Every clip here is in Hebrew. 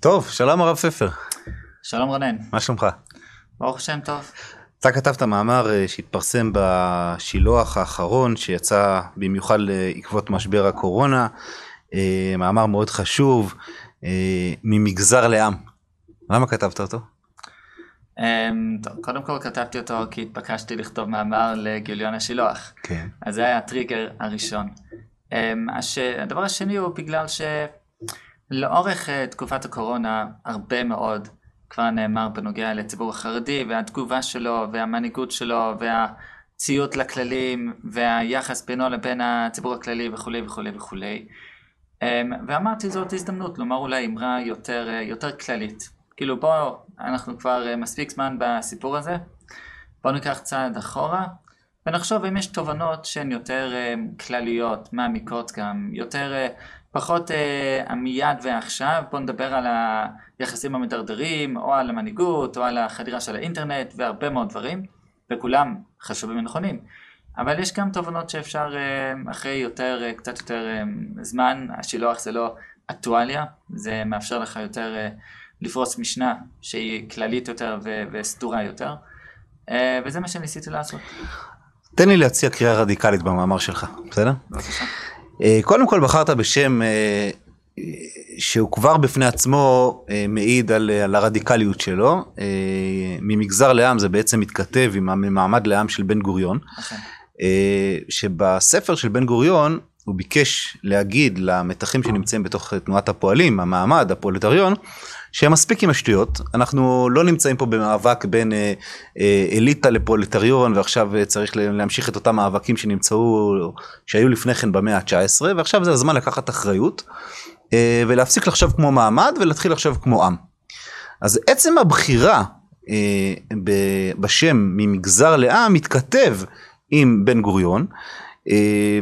טוב, שלום הרב ספר. שלום רונן. מה שלומך? ברוך השם טוב. אתה כתבת מאמר אה, שהתפרסם בשילוח האחרון שיצא במיוחד לעקבות משבר הקורונה, אה, מאמר מאוד חשוב, אה, ממגזר לעם. למה כתבת אותו? אמ, טוב, קודם כל כתבתי אותו כי התבקשתי לכתוב מאמר לגיליון השילוח. כן. אז זה היה הטריגר הראשון. אמ, הש... הדבר השני הוא בגלל שלאורך תקופת הקורונה הרבה מאוד כבר נאמר בנוגע לציבור החרדי והתגובה שלו והמנהיגות שלו והציות לכללים והיחס בינו לבין הציבור הכללי וכולי וכולי וכולי. אמ, ואמרתי זאת הזדמנות לומר אולי אמרה יותר, יותר כללית. כאילו בוא, אנחנו כבר מספיק זמן בסיפור הזה, בוא ניקח צעד אחורה ונחשוב אם יש תובנות שהן יותר כלליות, מעמיקות גם, יותר פחות אה, המיד ועכשיו, בוא נדבר על היחסים המדרדרים, או על המנהיגות, או על החדירה של האינטרנט, והרבה מאוד דברים, וכולם חשובים ונכונים. אבל יש גם תובנות שאפשר אה, אחרי יותר, אה, קצת יותר אה, זמן, השילוח זה לא אקטואליה, זה מאפשר לך יותר אה, לפרוס משנה שהיא כללית יותר ו- וסדורה יותר, אה, וזה מה שניסיתי לעשות. תן לי להציע קריאה רדיקלית במאמר שלך, בסדר? בבקשה. אה, קודם כל בחרת בשם אה, שהוא כבר בפני עצמו מעיד על, על הרדיקליות שלו. ממגזר לעם זה בעצם מתכתב עם המעמד לעם של בן גוריון. אכן. שבספר של בן גוריון הוא ביקש להגיד למתחים שנמצאים בתוך תנועת הפועלים, המעמד, הפרולטריון, שהם מספיק עם השטויות, אנחנו לא נמצאים פה במאבק בין אה, אה, אליטה לפרולטריון ועכשיו אה, צריך להמשיך את אותם מאבקים שנמצאו, שהיו לפני כן במאה ה-19 ועכשיו זה הזמן לקחת אחריות אה, ולהפסיק לחשוב כמו מעמד ולהתחיל לחשוב כמו עם. אז עצם הבחירה אה, בשם ממגזר לעם מתכתב עם בן גוריון. אה,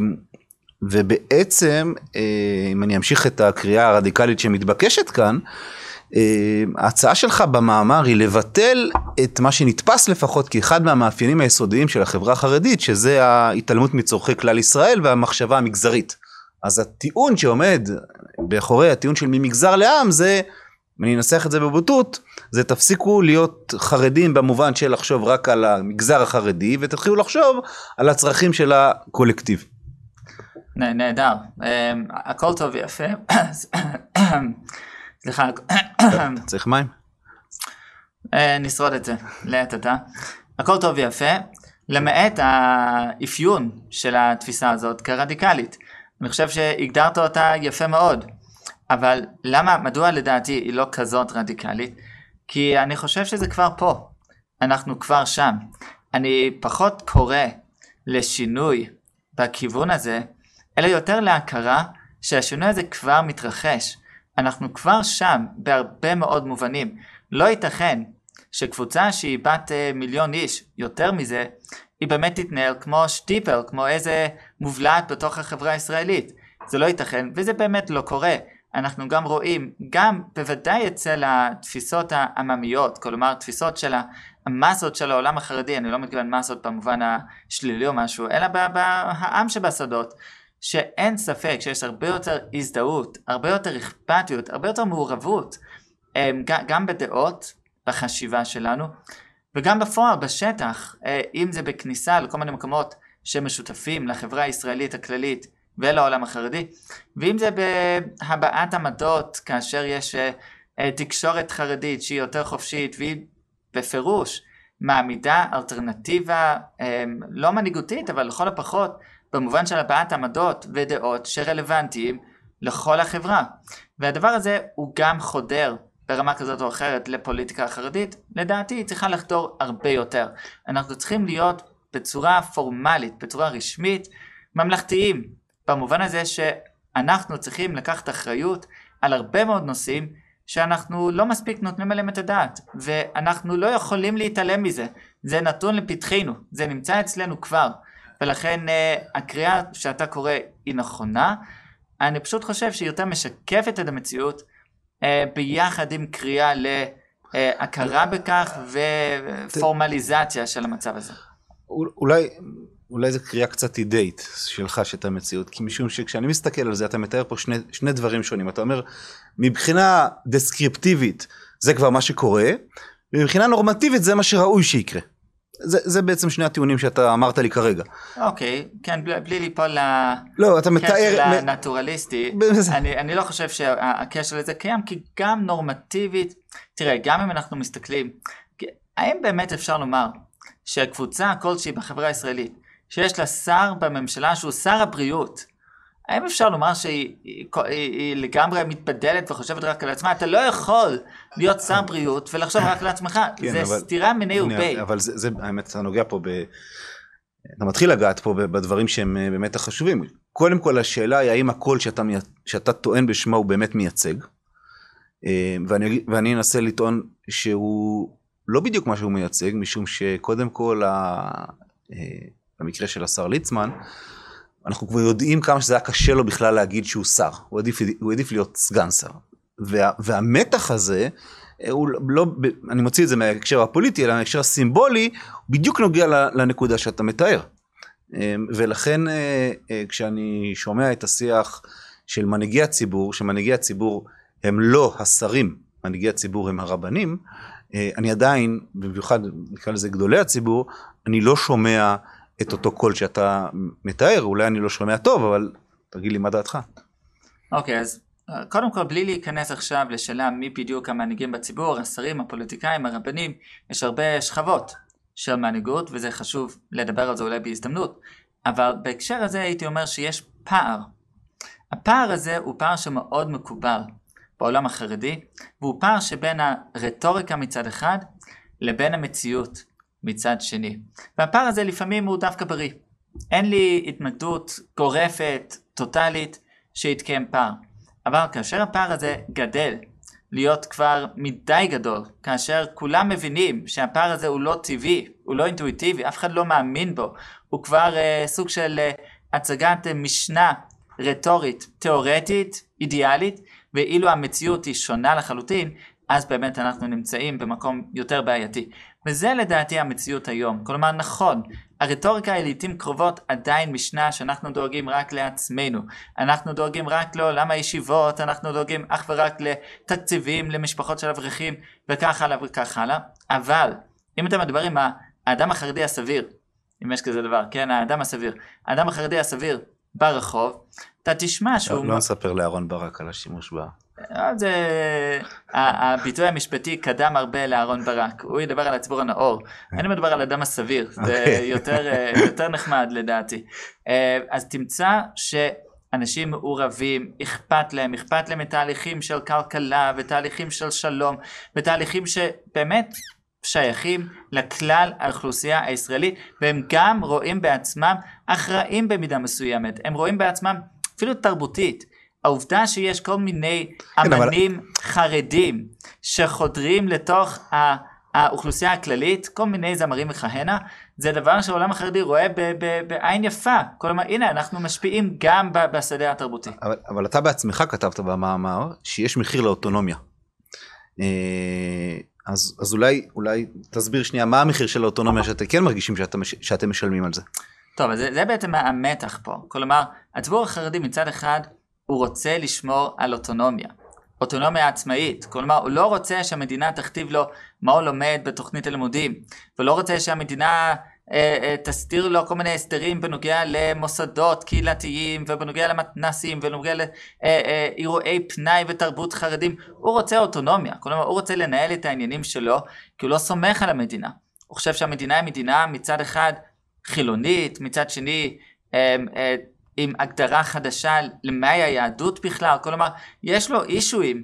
ובעצם, אה, אם אני אמשיך את הקריאה הרדיקלית שמתבקשת כאן, ההצעה שלך במאמר היא לבטל את מה שנתפס לפחות כאחד מהמאפיינים היסודיים של החברה החרדית, שזה ההתעלמות מצורכי כלל ישראל והמחשבה המגזרית. אז הטיעון שעומד מאחורי הטיעון של ממגזר לעם זה, אני אנסח את זה בבוטות, זה תפסיקו להיות חרדים במובן של לחשוב רק על המגזר החרדי ותתחילו לחשוב על הצרכים של הקולקטיב. נהדר, אמ, הכל טוב ויפה. סליחה. צריך מים? אה, נשרוד את זה, לעת עתה. הכל טוב ויפה, למעט האפיון של התפיסה הזאת כרדיקלית. אני חושב שהגדרת אותה יפה מאוד. אבל למה, מדוע לדעתי היא לא כזאת רדיקלית? כי אני חושב שזה כבר פה. אנחנו כבר שם. אני פחות קורא לשינוי בכיוון הזה, אלא יותר להכרה שהשינוי הזה כבר מתרחש. אנחנו כבר שם בהרבה מאוד מובנים. לא ייתכן שקבוצה שהיא בת אה, מיליון איש, יותר מזה, היא באמת תתנהל כמו שטיפר, כמו איזה מובלעת בתוך החברה הישראלית. זה לא ייתכן, וזה באמת לא קורה. אנחנו גם רואים, גם בוודאי אצל התפיסות העממיות, כלומר תפיסות של המסות של העולם החרדי, אני לא מתכוון מסות במובן השלילי או משהו, אלא בעם שבשדות, שאין ספק שיש הרבה יותר הזדהות, הרבה יותר אכפתיות, הרבה יותר מעורבות, אמ, גם בדעות, בחשיבה שלנו, וגם בפועל, בשטח, אה, אם זה בכניסה לכל מיני מקומות שמשותפים לחברה הישראלית הכללית ולעולם החרדי, ואם זה בהבעת עמדות כאשר יש אה, אה, תקשורת חרדית שהיא יותר חופשית והיא בפירוש מעמידה אלטרנטיבה אמ, לא מנהיגותית אבל לכל הפחות במובן של הבעת עמדות ודעות שרלוונטיים לכל החברה. והדבר הזה הוא גם חודר ברמה כזאת או אחרת לפוליטיקה החרדית, לדעתי היא צריכה לחדור הרבה יותר. אנחנו צריכים להיות בצורה פורמלית, בצורה רשמית, ממלכתיים, במובן הזה שאנחנו צריכים לקחת אחריות על הרבה מאוד נושאים שאנחנו לא מספיק נותנים עליהם את הדעת, ואנחנו לא יכולים להתעלם מזה, זה נתון לפתחנו, זה נמצא אצלנו כבר. ולכן אה, הקריאה שאתה קורא היא נכונה. אני פשוט חושב שהיא יותר משקפת את המציאות אה, ביחד עם קריאה להכרה בכך ופורמליזציה של המצב הזה. אולי אולי זו קריאה קצת אידאית שלך שאת המציאות, כי משום שכשאני מסתכל על זה אתה מתאר פה שני, שני דברים שונים, אתה אומר מבחינה דסקריפטיבית זה כבר מה שקורה, ומבחינה נורמטיבית זה מה שראוי שיקרה. זה, זה בעצם שני הטיעונים שאתה אמרת לי כרגע. אוקיי, כן, בלי, בלי ליפול לא, אתה מתאר... הנטורליסטי, אני, אני לא חושב שהקשר לזה קיים, כי גם נורמטיבית, תראה, גם אם אנחנו מסתכלים, האם באמת אפשר לומר שקבוצה כלשהי בחברה הישראלית, שיש לה שר בממשלה שהוא שר הבריאות, האם אפשר לומר שהיא היא, היא, היא לגמרי מתבדלת וחושבת רק על עצמה? אתה לא יכול להיות שר בריאות ולחשוב רק על עצמך, כן, זה אבל, סתירה מיני ובי. אבל זה, זה, האמת, אתה נוגע פה ב... אתה מתחיל לגעת פה בדברים שהם אה, באמת החשובים. קודם כל השאלה היא האם הקול שאתה, שאתה טוען בשמו הוא באמת מייצג. אה, ואני, ואני אנסה לטעון שהוא לא בדיוק מה שהוא מייצג, משום שקודם כל, אה, במקרה של השר ליצמן, אנחנו כבר יודעים כמה שזה היה קשה לו בכלל להגיד שהוא שר, הוא עדיף, הוא עדיף להיות סגן שר. וה, והמתח הזה, אה, הוא לא, אני מוציא את זה מההקשר הפוליטי, אלא מההקשר הסימבולי, הוא בדיוק נוגע לנקודה שאתה מתאר. אה, ולכן אה, כשאני שומע את השיח של מנהיגי הציבור, שמנהיגי הציבור הם לא השרים, מנהיגי הציבור הם הרבנים, אני עדיין, במיוחד נקרא לזה גדולי הציבור, אני לא שומע את אותו קול שאתה מתאר, אולי אני לא שומע טוב, אבל תגיד לי מה דעתך. אוקיי, okay, אז אה, קודם כל, בלי להיכנס עכשיו לשאלה מי בדיוק המנהיגים בציבור, השרים, הפוליטיקאים, הרבנים, יש הרבה שכבות של מנהיגות, וזה חשוב לדבר על זה אולי בהזדמנות, אבל בהקשר הזה הייתי אומר שיש פער. הפער הזה הוא פער שמאוד מקובל בעולם החרדי, והוא פער שבין הרטוריקה מצד אחד לבין המציאות. מצד שני. והפער הזה לפעמים הוא דווקא בריא. אין לי התנגדות גורפת, טוטאלית, שיתקיים פער. אבל כאשר הפער הזה גדל, להיות כבר מדי גדול, כאשר כולם מבינים שהפער הזה הוא לא טבעי, הוא לא אינטואיטיבי, אף אחד לא מאמין בו, הוא כבר uh, סוג של uh, הצגת uh, משנה רטורית, תיאורטית, אידיאלית, ואילו המציאות היא שונה לחלוטין, אז באמת אנחנו נמצאים במקום יותר בעייתי. וזה לדעתי המציאות היום. כלומר, נכון, הרטוריקה היא לעיתים קרובות עדיין משנה שאנחנו דואגים רק לעצמנו. אנחנו דואגים רק לעולם הישיבות, אנחנו דואגים אך ורק לתקציבים למשפחות של אברכים, וכך הלאה וכך הלאה. אבל, אם אתה מדבר עם האדם החרדי הסביר, אם יש כזה דבר, כן, האדם הסביר, האדם החרדי הסביר ברחוב, אתה תשמע שהוא... לא, לא נספר לאהרון ברק על השימוש ב... זה... הביטוי המשפטי קדם הרבה לאהרון ברק, הוא ידבר על הציבור הנאור, אני מדבר על אדם הסביר, זה אוקיי. יותר, יותר נחמד לדעתי. אה, אז תמצא שאנשים מעורבים, אכפת להם, אכפת להם מתהליכים של כלכלה ותהליכים של שלום, ותהליכים שבאמת שייכים לכלל האוכלוסייה הישראלית, והם גם רואים בעצמם אחראים במידה מסוימת, הם רואים בעצמם אפילו תרבותית. העובדה שיש כל מיני כן, אמנים אבל... חרדים שחודרים לתוך האוכלוסייה הכללית, כל מיני זמרים וכהנה, זה דבר שהעולם החרדי רואה בעין יפה. כלומר, הנה, אנחנו משפיעים גם בשדה התרבותי. אבל, אבל אתה בעצמך כתבת במאמר שיש מחיר לאוטונומיה. אה, אז, אז אולי, אולי תסביר שנייה מה המחיר של האוטונומיה שאתם כן מרגישים שאתם, שאתם משלמים על זה. טוב, זה, זה בעצם המתח פה. כלומר, הציבור החרדי מצד אחד הוא רוצה לשמור על אוטונומיה. אוטונומיה עצמאית, כלומר הוא לא רוצה שהמדינה תכתיב לו מה הוא לומד בתוכנית הלימודים, ולא רוצה שהמדינה אה, אה, תסתיר לו כל מיני הסדרים בנוגע למוסדות קהילתיים ובנוגע למתנסים ובנוגע לאירועי אה, פנאי ותרבות חרדים, הוא רוצה אוטונומיה, כלומר הוא רוצה לנהל את העניינים שלו כי הוא לא סומך על המדינה. הוא חושב שהמדינה היא מדינה מצד אחד חילונית, מצד שני אה, אה, עם הגדרה חדשה למהי היהדות בכלל, כלומר, יש לו אישויים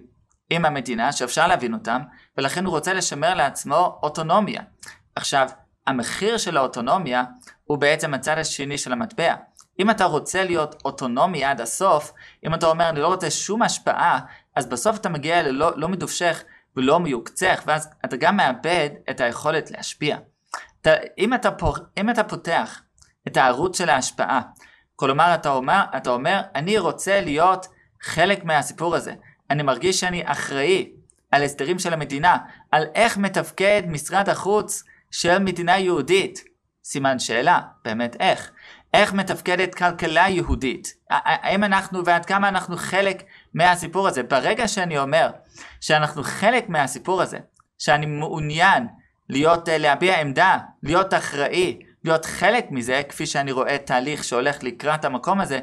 עם המדינה שאפשר להבין אותם, ולכן הוא רוצה לשמר לעצמו אוטונומיה. עכשיו, המחיר של האוטונומיה הוא בעצם הצד השני של המטבע. אם אתה רוצה להיות אוטונומי עד הסוף, אם אתה אומר אני לא רוצה שום השפעה, אז בסוף אתה מגיע ללא לא מדובשך ולא מיוקצך, ואז אתה גם מאבד את היכולת להשפיע. אתה, אם, אתה פור, אם אתה פותח את הערוץ של ההשפעה כלומר, אתה אומר, אתה אומר, אני רוצה להיות חלק מהסיפור הזה. אני מרגיש שאני אחראי על הסדרים של המדינה, על איך מתפקד משרד החוץ של מדינה יהודית. סימן שאלה, באמת איך. איך מתפקדת כלכלה יהודית, האם אנחנו ועד כמה אנחנו חלק מהסיפור הזה. ברגע שאני אומר שאנחנו חלק מהסיפור הזה, שאני מעוניין להיות, להביע עמדה, להיות אחראי, להיות חלק מזה, כפי שאני רואה תהליך שהולך לקראת המקום הזה,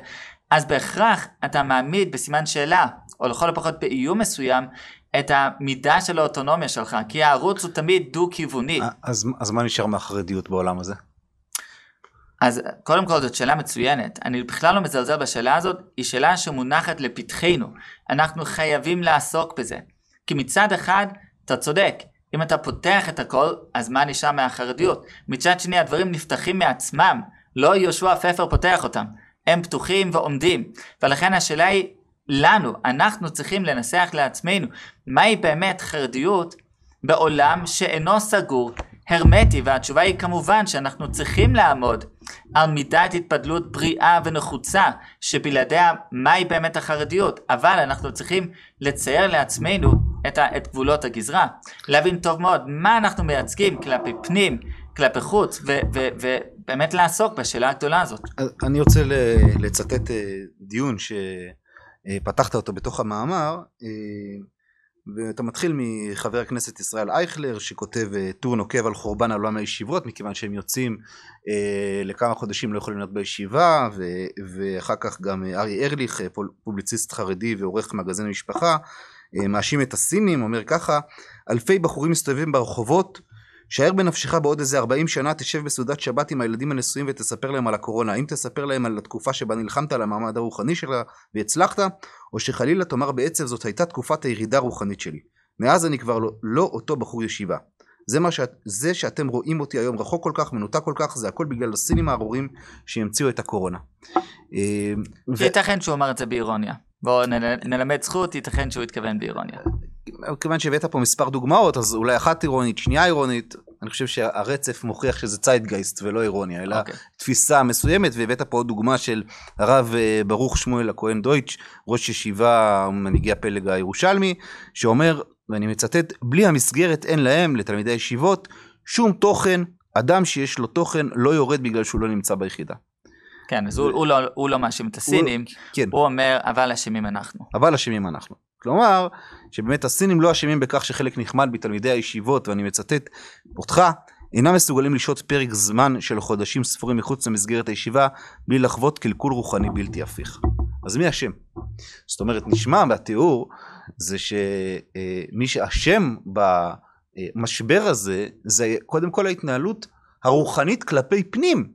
אז בהכרח אתה מעמיד בסימן שאלה, או לכל הפחות באיום מסוים, את המידה של האוטונומיה שלך, כי הערוץ הוא תמיד דו-כיווני. אז, אז מה נשאר מהחרדיות בעולם הזה? אז קודם כל זאת שאלה מצוינת, אני בכלל לא מזלזל בשאלה הזאת, היא שאלה שמונחת לפתחנו, אנחנו חייבים לעסוק בזה. כי מצד אחד, אתה צודק, אם אתה פותח את הכל, אז מה נשאר מהחרדיות? מצד שני, הדברים נפתחים מעצמם, לא יהושע פפר פותח אותם, הם פתוחים ועומדים, ולכן השאלה היא לנו, אנחנו צריכים לנסח לעצמנו, מהי באמת חרדיות בעולם שאינו סגור, הרמטי, והתשובה היא כמובן שאנחנו צריכים לעמוד על מידת התפדלות בריאה ונחוצה, שבלעדיה מהי באמת החרדיות, אבל אנחנו צריכים לצייר לעצמנו את, ה, את גבולות הגזרה, להבין טוב מאוד מה אנחנו מייצגים כלפי פנים, כלפי חוץ, ובאמת לעסוק בשאלה הגדולה הזאת. אני רוצה לצטט אה, דיון שפתחת אותו בתוך המאמר, אה, ואתה מתחיל מחבר הכנסת ישראל אייכלר שכותב אה, טור נוקב על חורבן עולם הישיבות מכיוון שהם יוצאים אה, לכמה חודשים לא יכולים להיות בישיבה ו, ואחר כך גם ארי ארליך פובליציסט חרדי ועורך מגזין המשפחה מאשים את הסינים אומר ככה אלפי בחורים מסתובבים ברחובות שער בנפשך בעוד איזה 40 שנה תשב בסעודת שבת עם הילדים הנשואים ותספר להם על הקורונה. האם תספר להם על התקופה שבה נלחמת על המעמד הרוחני שלה והצלחת, או שחלילה תאמר בעצב זאת הייתה תקופת הירידה הרוחנית שלי. מאז אני כבר לא, לא אותו בחור ישיבה. זה, מה שאת, זה שאתם רואים אותי היום רחוק כל כך, מנותק כל כך, זה הכל בגלל הסינים הארורים שהמציאו את הקורונה. אה, ייתכן שהוא אמר את זה באירוניה. בואו נלמד זכות, ייתכן שהוא התכוון באירוניה. כיוון שהבאת פה מספר דוגמאות אז אולי אחת אירונית שנייה אירונית אני חושב שהרצף מוכיח שזה ציידגייסט ולא אירוניה אלא okay. אוקיי. תפיסה מסוימת והבאת פה עוד דוגמה של הרב אה, ברוך שמואל הכהן דויטש ראש ישיבה מנהיגי הפלג הירושלמי שאומר ואני מצטט בלי המסגרת אין להם לתלמידי הישיבות שום תוכן אדם שיש לו תוכן לא יורד בגלל שהוא לא נמצא ביחידה. כן אז. הוא, הוא לא הוא לא מאשים את הסינים הוא, כן. הוא אומר אבל אשמים אנחנו. אבל אשמים אנחנו. כלומר, שבאמת הסינים לא אשמים בכך שחלק נחמד בתלמידי הישיבות, ואני מצטט אותך, אינם מסוגלים לשהות פרק זמן של חודשים ספורים מחוץ למסגרת הישיבה, בלי לחוות קלקול רוחני בלתי הפיך. אז מי אשם? זאת אומרת, נשמע מהתיאור, זה שמי שאשם במשבר הזה, זה קודם כל ההתנהלות הרוחנית כלפי פנים.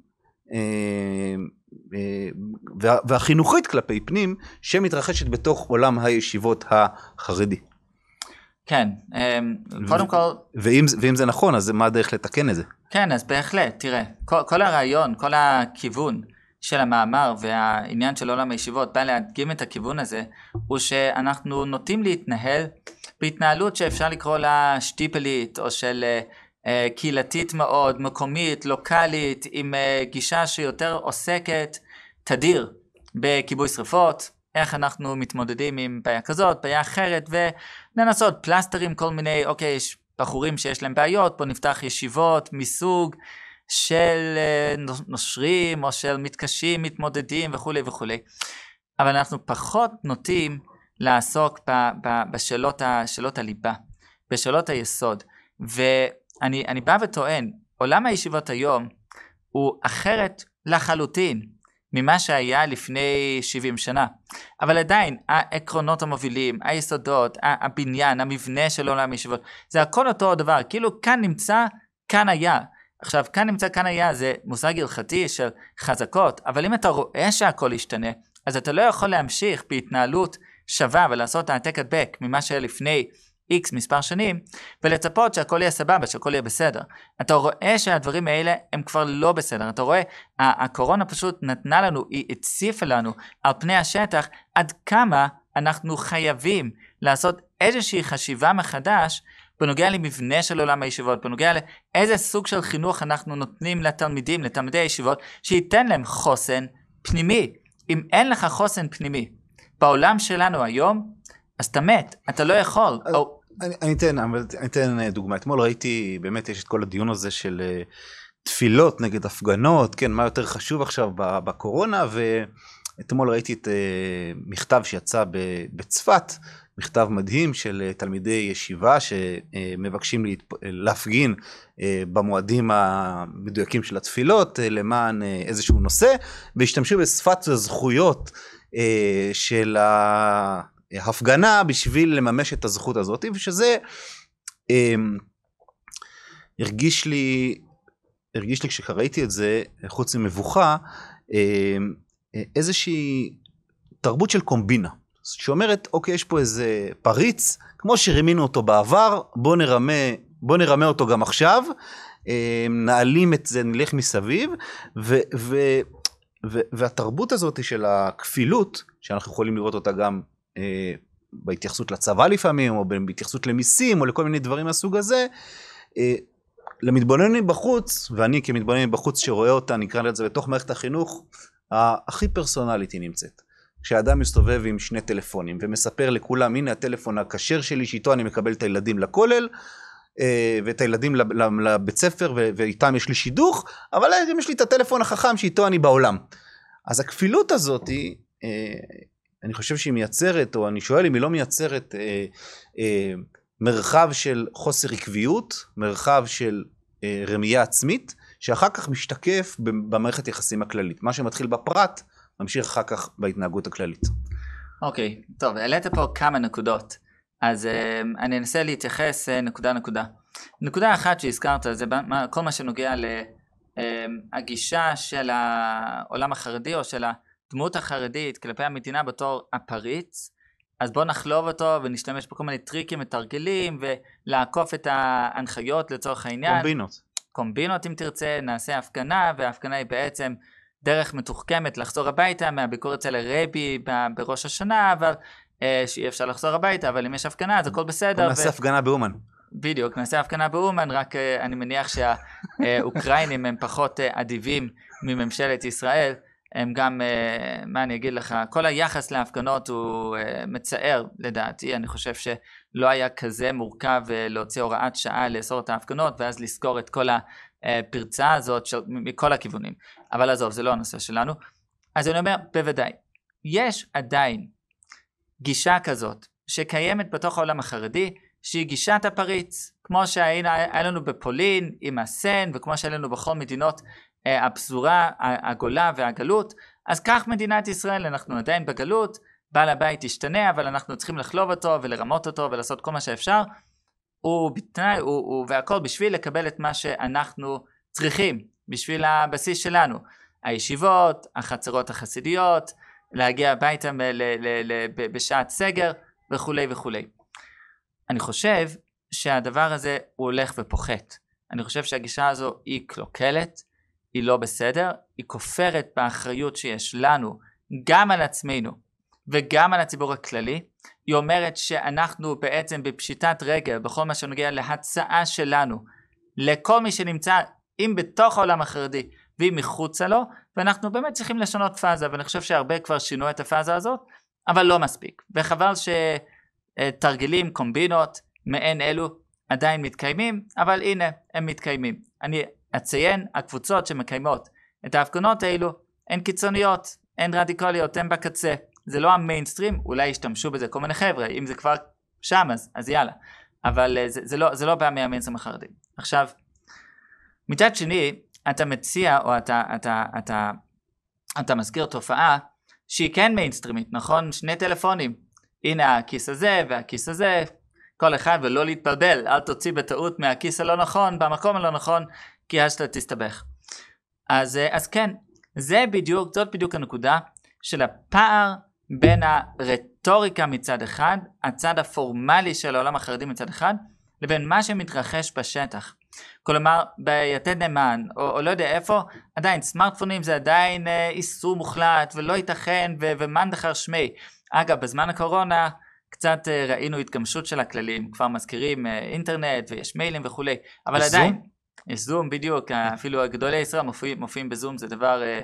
והחינוכית כלפי פנים שמתרחשת בתוך עולם הישיבות החרדי. כן, אמ, קודם כל... ואם, ואם זה נכון, אז מה הדרך לתקן את זה? כן, אז בהחלט, תראה, כל, כל הרעיון, כל הכיוון של המאמר והעניין של עולם הישיבות בא להדגים את הכיוון הזה, הוא שאנחנו נוטים להתנהל בהתנהלות שאפשר לקרוא לה שטיפלית, או של אה, קהילתית מאוד, מקומית, לוקאלית, עם אה, גישה שיותר עוסקת תדיר בכיבוי שרפות, איך אנחנו מתמודדים עם בעיה כזאת, בעיה אחרת, ולנסות פלסטרים, כל מיני, אוקיי, יש בחורים שיש להם בעיות, פה נפתח ישיבות מסוג של אה, נושרים, או של מתקשים, מתמודדים וכולי וכולי. אבל אנחנו פחות נוטים לעסוק בשאלות הליבה, בשאלות היסוד. ו... אני, אני בא וטוען, עולם הישיבות היום הוא אחרת לחלוטין ממה שהיה לפני 70 שנה. אבל עדיין, העקרונות המובילים, היסודות, הבניין, המבנה של עולם הישיבות, זה הכל אותו דבר, כאילו כאן נמצא, כאן היה. עכשיו, כאן נמצא, כאן היה, זה מושג הלכתי של חזקות, אבל אם אתה רואה שהכל ישתנה, אז אתה לא יכול להמשיך בהתנהלות שווה ולעשות העתק הדבק ממה שהיה לפני איקס מספר שנים, ולצפות שהכל יהיה סבבה, שהכל יהיה בסדר. אתה רואה שהדברים האלה הם כבר לא בסדר, אתה רואה, הקורונה פשוט נתנה לנו, היא הציפה לנו על פני השטח עד כמה אנחנו חייבים לעשות איזושהי חשיבה מחדש בנוגע למבנה של עולם הישיבות, בנוגע לאיזה סוג של חינוך אנחנו נותנים לתלמידים, לתלמידי הישיבות, שייתן להם חוסן פנימי. אם אין לך חוסן פנימי בעולם שלנו היום, אז אתה מת, אתה לא יכול. אני, אני אתן, אני אתן אה, דוגמה. אתמול ראיתי, באמת יש את כל הדיון הזה של תפילות נגד הפגנות, כן, מה יותר חשוב עכשיו בקורונה, ואתמול ראיתי את אה, מכתב שיצא בצפת, מכתב מדהים של תלמידי ישיבה שמבקשים להפגין במועדים המדויקים של התפילות למען איזשהו נושא, והשתמשו בשפת הזכויות של ההפגנה בשביל לממש את הזכות הזאת, ושזה הרגיש לי, הרגיש לי כשקראתי את זה, חוץ ממבוכה, אה, איזושהי תרבות של קומבינה. שאומרת, אוקיי, יש פה איזה פריץ, כמו שרימינו אותו בעבר, בוא נרמה, בוא נרמה אותו גם עכשיו, אה, נעלים את זה, נלך מסביב, ו, ו, והתרבות הזאת של הכפילות, שאנחנו יכולים לראות אותה גם אה, בהתייחסות לצבא לפעמים, או בהתייחסות למיסים, או לכל מיני דברים מהסוג הזה, אה, למתבוננים בחוץ, ואני כמתבונן בחוץ שרואה אותה, נקרא לזה בתוך מערכת החינוך, הכי פרסונלית היא נמצאת. כשאדם מסתובב עם שני טלפונים ומספר לכולם, הנה הטלפון הכשר שלי, שאיתו אני מקבל את הילדים לכולל, אה, ואת הילדים לבית ספר, ואיתם יש לי שידוך, אבל גם יש לי את הטלפון החכם שאיתו אני בעולם. אז הכפילות הזאת, אני חושב שהיא מייצרת, או אני שואל אם היא לא מייצרת מרחב של חוסר עקביות, מרחב של אה, רמייה עצמית, שאחר כך משתקף במערכת יחסים הכללית. מה שמתחיל בפרט, ממשיך אחר כך בהתנהגות הכללית. אוקיי, okay, טוב, העלית פה כמה נקודות, אז אה, אני אנסה להתייחס אה, נקודה נקודה. נקודה אחת שהזכרת זה כל מה שנוגע להגישה אה, של העולם החרדי או של הדמות החרדית כלפי המדינה בתור הפריץ, אז בואו נחלוב אותו ונשתמש בכל מיני טריקים ותרגילים ולעקוף את ההנחיות לצורך העניין. קומבינות. קומבינות אם תרצה, נעשה הפגנה וההפגנה היא בעצם דרך מתוחכמת לחזור הביתה מהביקור אצל הרבי בראש השנה, אבל אה, שאי אפשר לחזור הביתה, אבל אם יש הפגנה אז הכל בסדר. נעשה ו... הפגנה באומן. בדיוק, נעשה הפגנה באומן, רק אה, אני מניח שהאוקראינים הם פחות אה, אדיבים מממשלת ישראל. הם גם, אה, מה אני אגיד לך, כל היחס להפגנות הוא אה, מצער לדעתי, אני חושב שלא היה כזה מורכב אה, להוציא הוראת שעה לאסור את ההפגנות ואז לזכור את כל הפרצה הזאת של, מכל הכיוונים. אבל עזוב, זה לא הנושא שלנו. אז אני אומר, בוודאי, יש עדיין גישה כזאת שקיימת בתוך העולם החרדי, שהיא גישת הפריץ, כמו שהיה לנו בפולין עם הסן, וכמו שהיה לנו בכל מדינות הפזורה, הגולה והגלות, אז כך מדינת ישראל, אנחנו עדיין בגלות, בעל הבית ישתנה, אבל אנחנו צריכים לחלוב אותו ולרמות אותו ולעשות כל מה שאפשר, ובתנאי, והכל בשביל לקבל את מה שאנחנו צריכים, בשביל הבסיס שלנו. הישיבות, החצרות החסידיות, להגיע הביתה ל, ל, ל, בשעת סגר וכולי וכולי. אני חושב שהדבר הזה הוא הולך ופוחת. אני חושב שהגישה הזו היא קלוקלת, היא לא בסדר, היא כופרת באחריות שיש לנו, גם על עצמנו וגם על הציבור הכללי. היא אומרת שאנחנו בעצם בפשיטת רגל בכל מה שנוגע להצעה שלנו לכל מי שנמצא אם בתוך העולם החרדי ואם מחוצה לו, ואנחנו באמת צריכים לשנות פאזה, ואני חושב שהרבה כבר שינו את הפאזה הזאת, אבל לא מספיק. וחבל שתרגילים, קומבינות, מעין אלו עדיין מתקיימים, אבל הנה, הם מתקיימים. אני אציין, הקבוצות שמקיימות את ההפגנות האלו הן קיצוניות, הן רדיקליות, הן בקצה. זה לא המיינסטרים, אולי ישתמשו בזה כל מיני חבר'ה, אם זה כבר שם אז, אז יאללה. אבל אה, זה, זה, לא, זה לא בא מהמיינסטרים החרדים. עכשיו, מצד שני, אתה מציע, או אתה, אתה, אתה, אתה, אתה מזכיר תופעה שהיא כן מיינסטרימית, נכון? שני טלפונים. הנה הכיס הזה והכיס הזה, כל אחד ולא להתבלבל, אל תוציא בטעות מהכיס הלא נכון במקום הלא נכון, כי אז אתה תסתבך. אז, אה, אז כן, זה בדיוק, זאת בדיוק הנקודה של הפער בין הרטוריקה מצד אחד, הצד הפורמלי של העולם החרדי מצד אחד, לבין מה שמתרחש בשטח. כלומר, ביתד נאמן, או, או לא יודע איפה, עדיין סמארטפונים זה עדיין אה, איסור מוחלט, ולא ייתכן, ו- ומאן דחר שמי. אגב, בזמן הקורונה, קצת אה, ראינו התגמשות של הכללים, כבר מזכירים אה, אינטרנט ויש מיילים וכולי, אבל עדיין, יש זום בדיוק, אפילו גדולי ישראל מופיעים, מופיעים בזום זה דבר אה,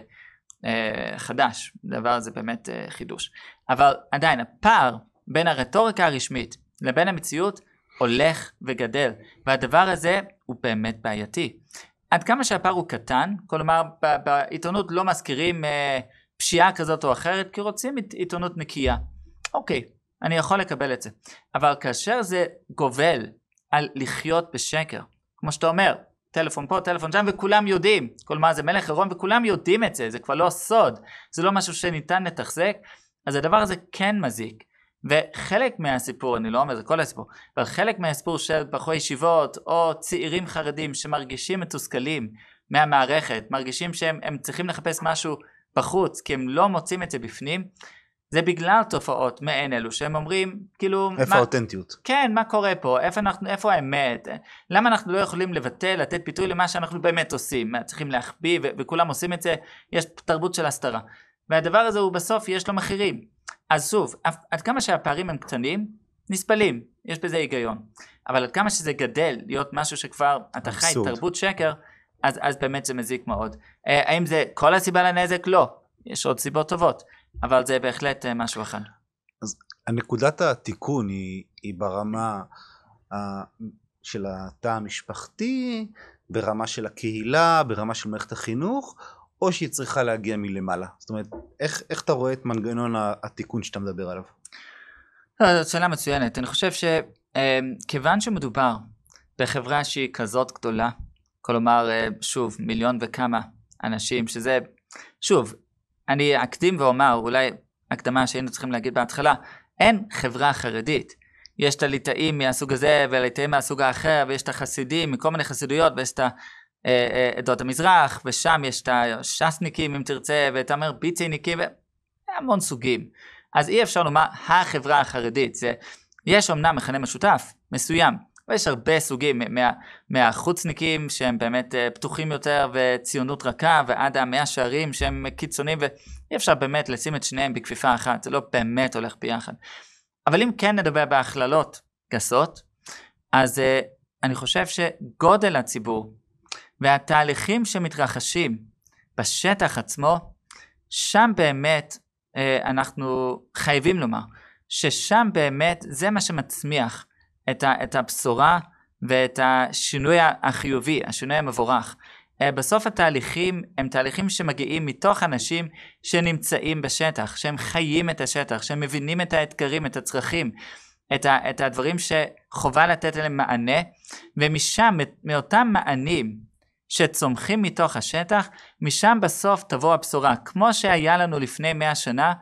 אה, חדש, דבר זה באמת אה, חידוש. אבל עדיין הפער בין הרטוריקה הרשמית לבין המציאות הולך וגדל, והדבר הזה הוא באמת בעייתי. עד כמה שהפער הוא קטן, כלומר בעיתונות לא מזכירים אה, פשיעה כזאת או אחרת, כי רוצים עיתונות נקייה. אוקיי, אני יכול לקבל את זה. אבל כאשר זה גובל על לחיות בשקר, כמו שאתה אומר, טלפון פה, טלפון שם, וכולם יודעים. כלומר, זה מלך עירום וכולם יודעים את זה, זה כבר לא סוד, זה לא משהו שניתן לתחזק, אז הדבר הזה כן מזיק. וחלק מהסיפור, אני לא אומר זה כל הסיפור, אבל חלק מהסיפור של בחורי ישיבות או צעירים חרדים שמרגישים מתוסכלים מהמערכת, מרגישים שהם צריכים לחפש משהו בחוץ כי הם לא מוצאים את זה בפנים, זה בגלל תופעות מעין אלו שהם אומרים כאילו איפה האותנטיות? כן מה קורה פה? איפה אנחנו איפה האמת? למה אנחנו לא יכולים לבטל לתת פיתוי למה שאנחנו באמת עושים? צריכים להחביא וכולם עושים את זה? יש תרבות של הסתרה. והדבר הזה הוא בסוף יש לו מחירים. אז שוב עד כמה שהפערים הם קטנים נסבלים. יש בזה היגיון. אבל עד כמה שזה גדל להיות משהו שכבר אתה חי תרבות שקר אז, אז באמת זה מזיק מאוד. אה, האם זה כל הסיבה לנזק? לא. יש עוד סיבות טובות אבל זה בהחלט אה, משהו אחד. אז הנקודת התיקון היא, היא ברמה ה, של התא המשפחתי, ברמה של הקהילה, ברמה של מערכת החינוך, או שהיא צריכה להגיע מלמעלה? זאת אומרת, איך, איך אתה רואה את מנגנון התיקון שאתה מדבר עליו? לא, זאת שאלה מצוינת. אני חושב שכיוון אה, שמדובר בחברה שהיא כזאת גדולה, כלומר, אה, שוב, מיליון וכמה אנשים, שזה, שוב, אני אקדים ואומר, אולי הקדמה שהיינו צריכים להגיד בהתחלה, אין חברה חרדית. יש את הליטאים מהסוג הזה והליטאים מהסוג האחר ויש את החסידים מכל מיני חסידויות ויש את אה, אה, עדות המזרח ושם יש את הש"סניקים אם תרצה ואת המרביציניקים והמון סוגים. אז אי אפשר לומר החברה החרדית, זה, יש אמנם מכנה משותף מסוים ויש הרבה סוגים מה, מהחוצניקים שהם באמת אה, פתוחים יותר וציונות רכה ועד המאה שערים שהם קיצוניים ואי אפשר באמת לשים את שניהם בכפיפה אחת, זה לא באמת הולך ביחד. אבל אם כן נדבר בהכללות גסות, אז uh, אני חושב שגודל הציבור והתהליכים שמתרחשים בשטח עצמו, שם באמת uh, אנחנו חייבים לומר ששם באמת זה מה שמצמיח את, ה, את הבשורה ואת השינוי החיובי, השינוי המבורך. אה, בסוף התהליכים הם תהליכים שמגיעים מתוך אנשים שנמצאים בשטח, שהם חיים את השטח, שהם מבינים את האתגרים, את הצרכים, את, ה, את הדברים שחובה לתת להם מענה, ומשם, מאותם מענים שצומחים מתוך השטח, משם בסוף תבוא הבשורה. כמו שהיה לנו לפני מאה שנה,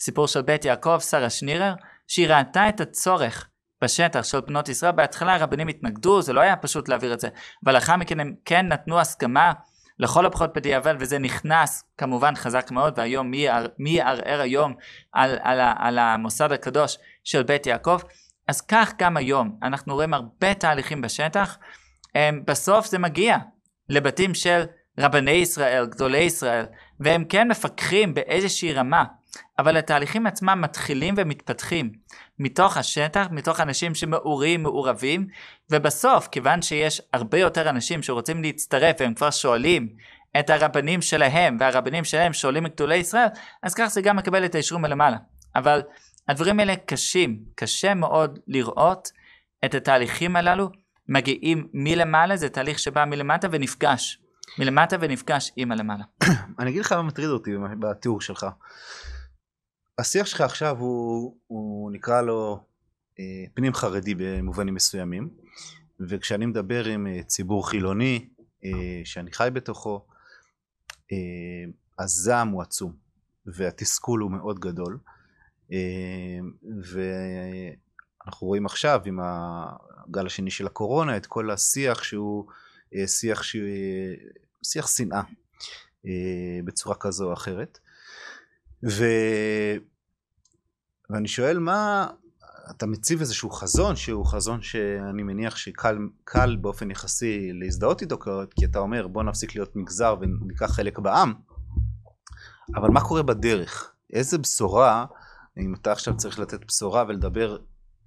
סיפור של בית יעקב, שרה שנירר, שהיא ראתה את הצורך בשטח של בנות ישראל, בהתחלה הרבנים התנגדו, זה לא היה פשוט להעביר את זה, אבל לאחר מכן הם כן נתנו הסכמה, לכל הפחות בדיעבד, וזה נכנס כמובן חזק מאוד, והיום מי יערער היום על, על, על המוסד הקדוש של בית יעקב, אז כך גם היום, אנחנו רואים הרבה תהליכים בשטח, בסוף זה מגיע לבתים של רבני ישראל, גדולי ישראל, והם כן מפקחים באיזושהי רמה אבל התהליכים עצמם מתחילים ומתפתחים מתוך השטח, מתוך אנשים שמעורים, מעורבים, ובסוף, כיוון שיש הרבה יותר אנשים שרוצים להצטרף והם כבר שואלים את הרבנים שלהם, והרבנים שלהם שואלים את גדולי ישראל, אז כך זה גם מקבל את האישור מלמעלה. אבל הדברים האלה קשים, קשה מאוד לראות את התהליכים הללו מגיעים מלמעלה, זה תהליך שבא מלמטה ונפגש. מלמטה ונפגש עם הלמעלה. אני אגיד לך מה מטריד אותי בתיאור שלך. השיח שלך עכשיו הוא, הוא נקרא לו אה, פנים חרדי במובנים מסוימים וכשאני מדבר עם אה, ציבור חילוני אה, שאני חי בתוכו אה, הזעם הוא עצום והתסכול הוא מאוד גדול אה, ואנחנו רואים עכשיו עם הגל השני של הקורונה את כל השיח שהוא אה, שיח, ש... שיח שנאה אה, בצורה כזו או אחרת ו... ואני שואל מה, אתה מציב איזשהו חזון שהוא חזון שאני מניח שקל באופן יחסי להזדהות איתו כי אתה אומר בוא נפסיק להיות מגזר וניקח חלק בעם אבל מה קורה בדרך? איזה בשורה אם אתה עכשיו צריך לתת בשורה ולדבר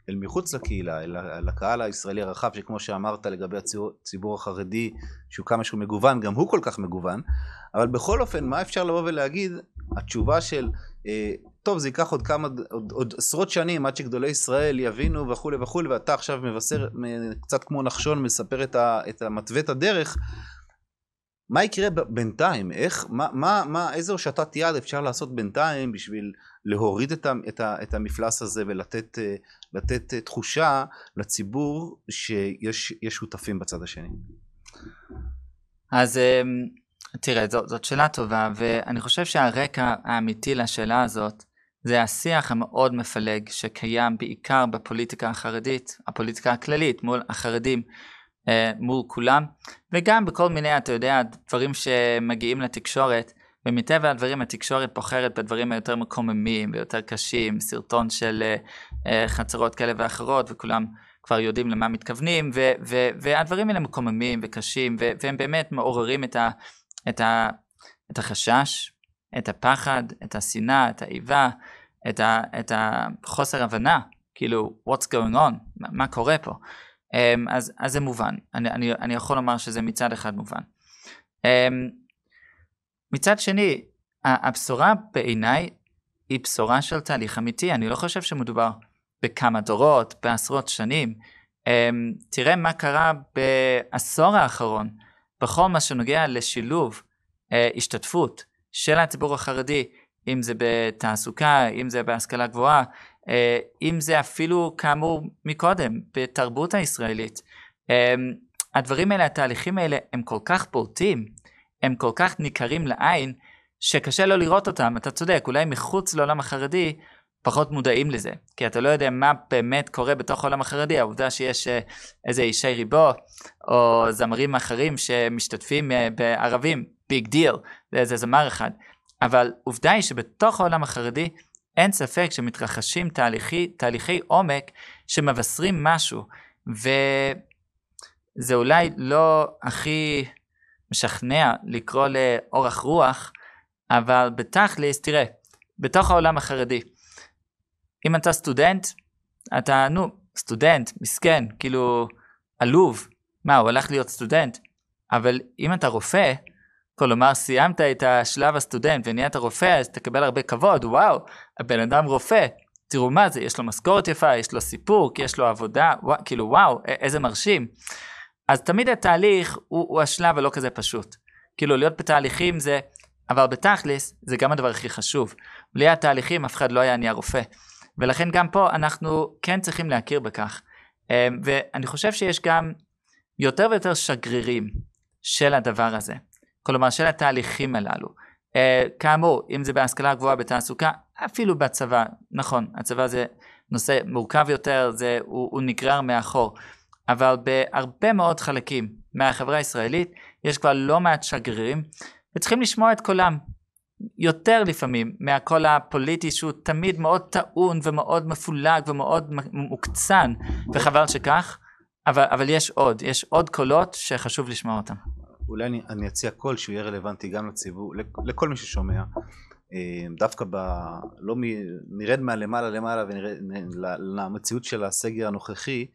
אל מחוץ לקהילה, אל, אל הקהל הישראלי הרחב שכמו שאמרת לגבי הציבור החרדי שהוא כמה שהוא מגוון גם הוא כל כך מגוון אבל בכל אופן מה אפשר לבוא ולהגיד התשובה של אה, טוב זה ייקח עוד כמה עוד, עוד עשרות שנים עד שגדולי ישראל יבינו וכולי וכולי ואתה עכשיו מבשר קצת כמו נחשון מספר את, ה, את המתווה את הדרך מה יקרה בינתיים? איך, מה, מה, מה, איזה הושטת יד אפשר לעשות בינתיים בשביל להוריד את, ה, את, ה, את המפלס הזה ולתת אה, לתת, אה, תחושה לציבור שיש יש שותפים בצד השני? אז אמ, תראה, זאת, זאת שאלה טובה, ואני חושב שהרקע האמיתי לשאלה הזאת זה השיח המאוד מפלג שקיים בעיקר בפוליטיקה החרדית, הפוליטיקה הכללית מול החרדים, אה, מול כולם, וגם בכל מיני, אתה יודע, דברים שמגיעים לתקשורת, ומטבע הדברים התקשורת בוחרת בדברים היותר מקוממים ויותר קשים, סרטון של אה, אה, חצרות כאלה ואחרות, וכולם כבר יודעים למה מתכוונים, ו- ו- והדברים האלה מקוממים וקשים, ו- והם באמת מעוררים את, את, ה- את החשש, את הפחד, את השנאה, את האיבה, את, ה- את החוסר הבנה, כאילו, what's going on, מה, מה קורה פה. Um, אז, אז זה מובן, אני, אני, אני יכול לומר שזה מצד אחד מובן. Um, מצד שני, הבשורה בעיניי היא בשורה של תהליך אמיתי, אני לא חושב שמדובר בכמה דורות, בעשרות שנים. אמ, תראה מה קרה בעשור האחרון בכל מה שנוגע לשילוב אה, השתתפות של הציבור החרדי, אם זה בתעסוקה, אם זה בהשכלה גבוהה, אה, אם זה אפילו כאמור מקודם בתרבות הישראלית. אמ, הדברים האלה, התהליכים האלה הם כל כך בולטים, הם כל כך ניכרים לעין, שקשה לא לראות אותם, אתה צודק, אולי מחוץ לעולם החרדי פחות מודעים לזה, כי אתה לא יודע מה באמת קורה בתוך העולם החרדי, העובדה שיש אה, איזה ישי ריבו או זמרים אחרים שמשתתפים אה, בערבים, big deal, זה איזה זמר אחד, אבל עובדה היא שבתוך העולם החרדי אין ספק שמתרחשים תהליכי, תהליכי עומק שמבשרים משהו, וזה אולי לא הכי משכנע לקרוא לאורך רוח, אבל בתכלס, תראה, בתוך העולם החרדי, אם אתה סטודנט, אתה, נו, סטודנט, מסכן, כאילו, עלוב, מה, הוא הלך להיות סטודנט? אבל אם אתה רופא, כלומר סיימת את השלב הסטודנט ונהיית רופא, אז תקבל הרבה כבוד, וואו, הבן אדם רופא, תראו מה זה, יש לו משכורת יפה, יש לו סיפוק, יש לו עבודה, ווא, כאילו וואו, איזה מרשים. אז תמיד התהליך הוא, הוא השלב הלא כזה פשוט. כאילו להיות בתהליכים זה, אבל בתכלס זה גם הדבר הכי חשוב. בלי התהליכים אף אחד לא היה נהיה רופא. ולכן גם פה אנחנו כן צריכים להכיר בכך. אמ, ואני חושב שיש גם יותר ויותר שגרירים של הדבר הזה. כלומר של התהליכים הללו. אה, כאמור, אם זה בהשכלה גבוהה בתעסוקה, אפילו בצבא, נכון, הצבא זה נושא מורכב יותר, זה, הוא, הוא נגרר מאחור. אבל בהרבה מאוד חלקים מהחברה הישראלית יש כבר לא מעט שגרירים וצריכים לשמוע את קולם. יותר לפעמים מהקול הפוליטי שהוא תמיד מאוד טעון ומאוד מפולג ומאוד מוקצן וחבל שכך אבל, אבל יש עוד יש עוד קולות שחשוב לשמוע אותם. אולי אני, אני אציע קול שהוא יהיה רלוונטי גם לציבור לכל מי ששומע אה, דווקא ב... לא מ... נרד מהלמעלה למעלה ונרד של הסגר הנוכחי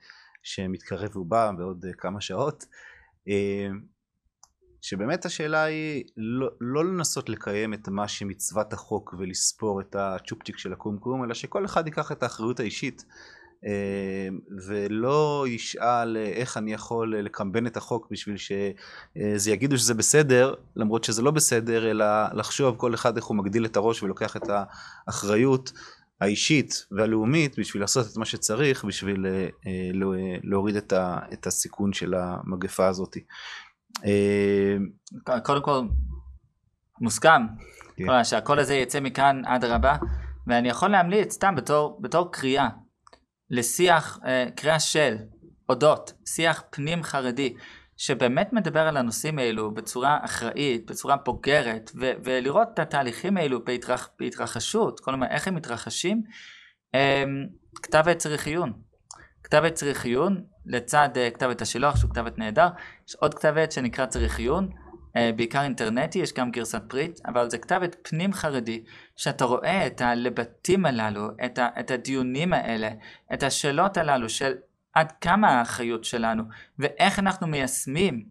שמתקרב ובא בעוד אה, כמה שעות אה, שבאמת השאלה היא לא, לא לנסות לקיים את מה שמצוות החוק ולספור את הצ'ופצ'יק של הקומקום אלא שכל אחד ייקח את האחריות האישית אה, ולא ישאל איך אני יכול לקמבן את החוק בשביל שזה יגידו שזה בסדר למרות שזה לא בסדר אלא לחשוב כל אחד איך הוא מגדיל את הראש ולוקח את האחריות האישית והלאומית בשביל לעשות את מה שצריך בשביל אה, אה, להוריד את הסיכון של המגפה הזאת. אה, קודם כל מוסכם כן. שהקול הזה יצא מכאן עד רבה ואני יכול להמליץ סתם בתור, בתור קריאה לשיח קריאה של אודות שיח פנים חרדי שבאמת מדבר על הנושאים האלו בצורה אחראית, בצורה בוגרת, ו- ולראות את התהליכים האלו בהתרח- בהתרחשות, כלומר איך הם מתרחשים, אמ, כתב עת צריך עיון. כתב עת צריך עיון, לצד uh, כתב עת השילוח שהוא כתב עת נהדר, יש עוד כתב עת שנקרא צריך עיון, uh, בעיקר אינטרנטי, יש גם גרסת פריט, אבל זה כתב עת פנים חרדי, שאתה רואה את הלבטים הללו, את, ה- את הדיונים האלה, את השאלות הללו של עד כמה האחריות שלנו, ואיך אנחנו מיישמים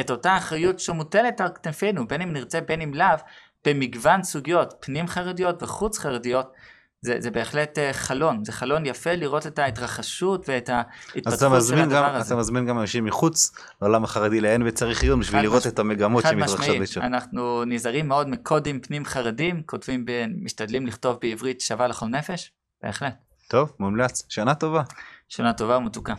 את אותה אחריות שמוטלת על כתפינו, בין אם נרצה בין אם לאו, במגוון סוגיות פנים חרדיות וחוץ חרדיות, זה, זה בהחלט אה, חלון, זה חלון יפה לראות את ההתרחשות ואת אז ההתפתחות של הדבר גם, הזה. אתה מזמין גם אנשים מחוץ לעולם החרדי לעין וצריך עיון בשביל לראות מש- את המגמות שמתרחשות בשם. אנחנו נזהרים מאוד מקודים פנים חרדים, כותבים, ב, משתדלים לכתוב בעברית שווה לכל נפש, בהחלט. טוב, מומלץ. שנה טובה. שנה טובה ומתוקה.